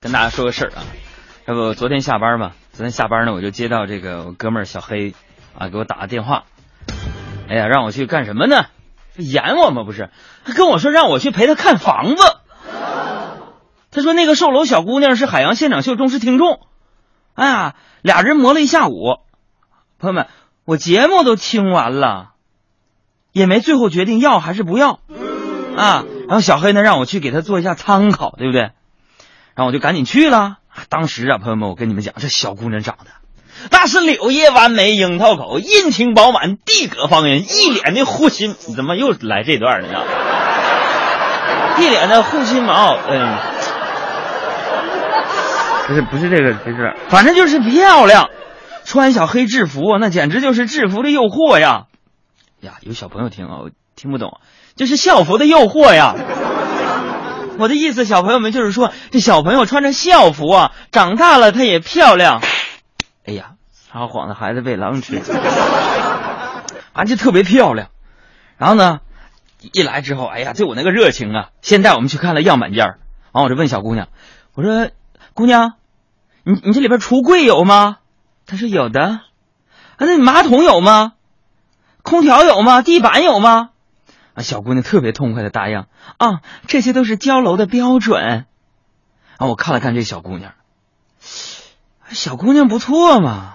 跟大家说个事儿啊，这不昨天下班嘛，昨天下班呢，我就接到这个我哥们儿小黑啊给我打个电话，哎呀，让我去干什么呢？演我吗？不是，他跟我说让我去陪他看房子。他说那个售楼小姑娘是海洋现场秀忠实听众，哎呀，俩人磨了一下午。朋友们，我节目都听完了，也没最后决定要还是不要啊。然后小黑呢让我去给他做一下参考，对不对？然后我就赶紧去了。当时啊，朋友们，我跟你们讲，这小姑娘长得那是柳叶弯眉、樱桃口、阴晴饱满、地阁方圆，一脸的护心。你怎么又来这段了呢？一脸的护心毛，嗯，不是不是这个，不是，反正就是漂亮。穿小黑制服，那简直就是制服的诱惑呀！呀，有小朋友听啊，我听不懂，这是校服的诱惑呀。我的意思，小朋友们就是说，这小朋友穿着校服啊，长大了他也漂亮。哎呀，撒谎的孩子被狼吃，啊，就特别漂亮。然后呢，一来之后，哎呀，就我那个热情啊，先带我们去看了样板间儿。完，我就问小姑娘，我说：“姑娘，你你这里边橱柜有吗？”她说：“有的。”啊，那你马桶有吗？空调有吗？地板有吗？小姑娘特别痛快的答应啊，这些都是交楼的标准。啊，我看了看这小姑娘，小姑娘不错嘛。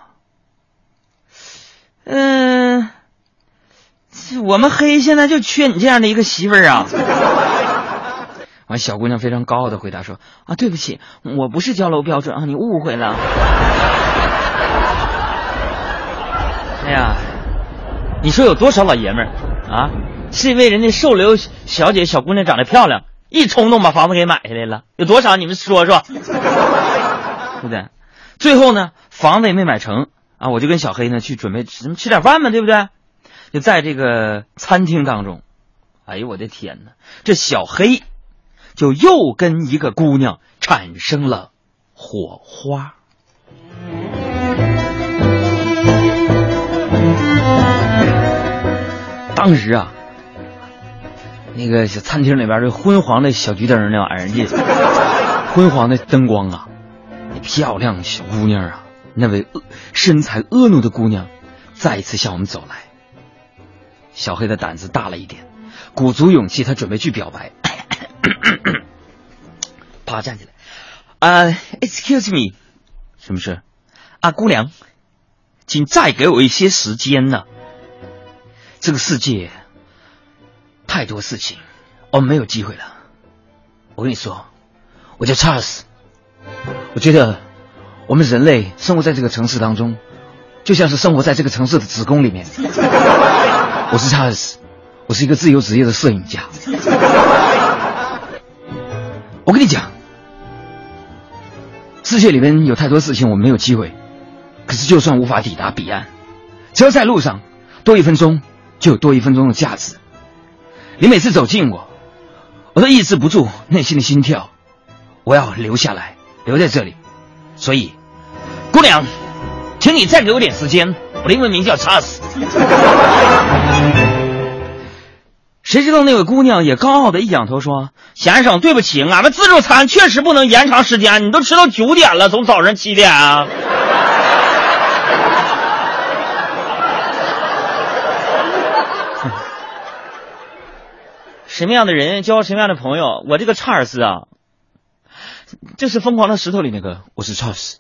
嗯，我们黑现在就缺你这样的一个媳妇儿啊。完，小姑娘非常高傲的回答说：“啊，对不起，我不是交楼标准啊，你误会了。”哎呀，你说有多少老爷们儿啊？是因为人家售楼小姐小姑娘长得漂亮，一冲动把房子给买下来了。有多少？你们说说，对不对？最后呢，房子也没买成啊，我就跟小黑呢去准备吃吃点饭嘛，对不对？就在这个餐厅当中，哎呦我的天哪，这小黑就又跟一个姑娘产生了火花。当时啊。那个小餐厅里边这昏黄的小桔灯那玩意儿，昏黄的灯光啊，那漂亮小姑娘啊，那位身材婀娜的姑娘，再一次向我们走来。小黑的胆子大了一点，鼓足勇气，他准备去表白。啪，站起来，啊，excuse me，什么事？啊，姑娘，请再给我一些时间呢。这个世界。太多事情，我们没有机会了。我跟你说，我叫查尔斯。我觉得我们人类生活在这个城市当中，就像是生活在这个城市的子宫里面。我是查尔斯，我是一个自由职业的摄影家。我跟你讲，世界里面有太多事情我们没有机会，可是就算无法抵达彼岸，只要在路上多一分钟，就有多一分钟的价值。你每次走近我，我都抑制不住内心的心跳，我要留下来，留在这里。所以，姑娘，请你再给我点时间。我的英文名叫查尔斯。谁知道那位姑娘也高傲的一仰头说：“先生，对不起，俺们自助餐确实不能延长时间。你都吃到九点了，从早上七点啊。”什么样的人交什么样的朋友？我这个查尔斯啊，就是疯狂的石头里那个，我是查尔斯。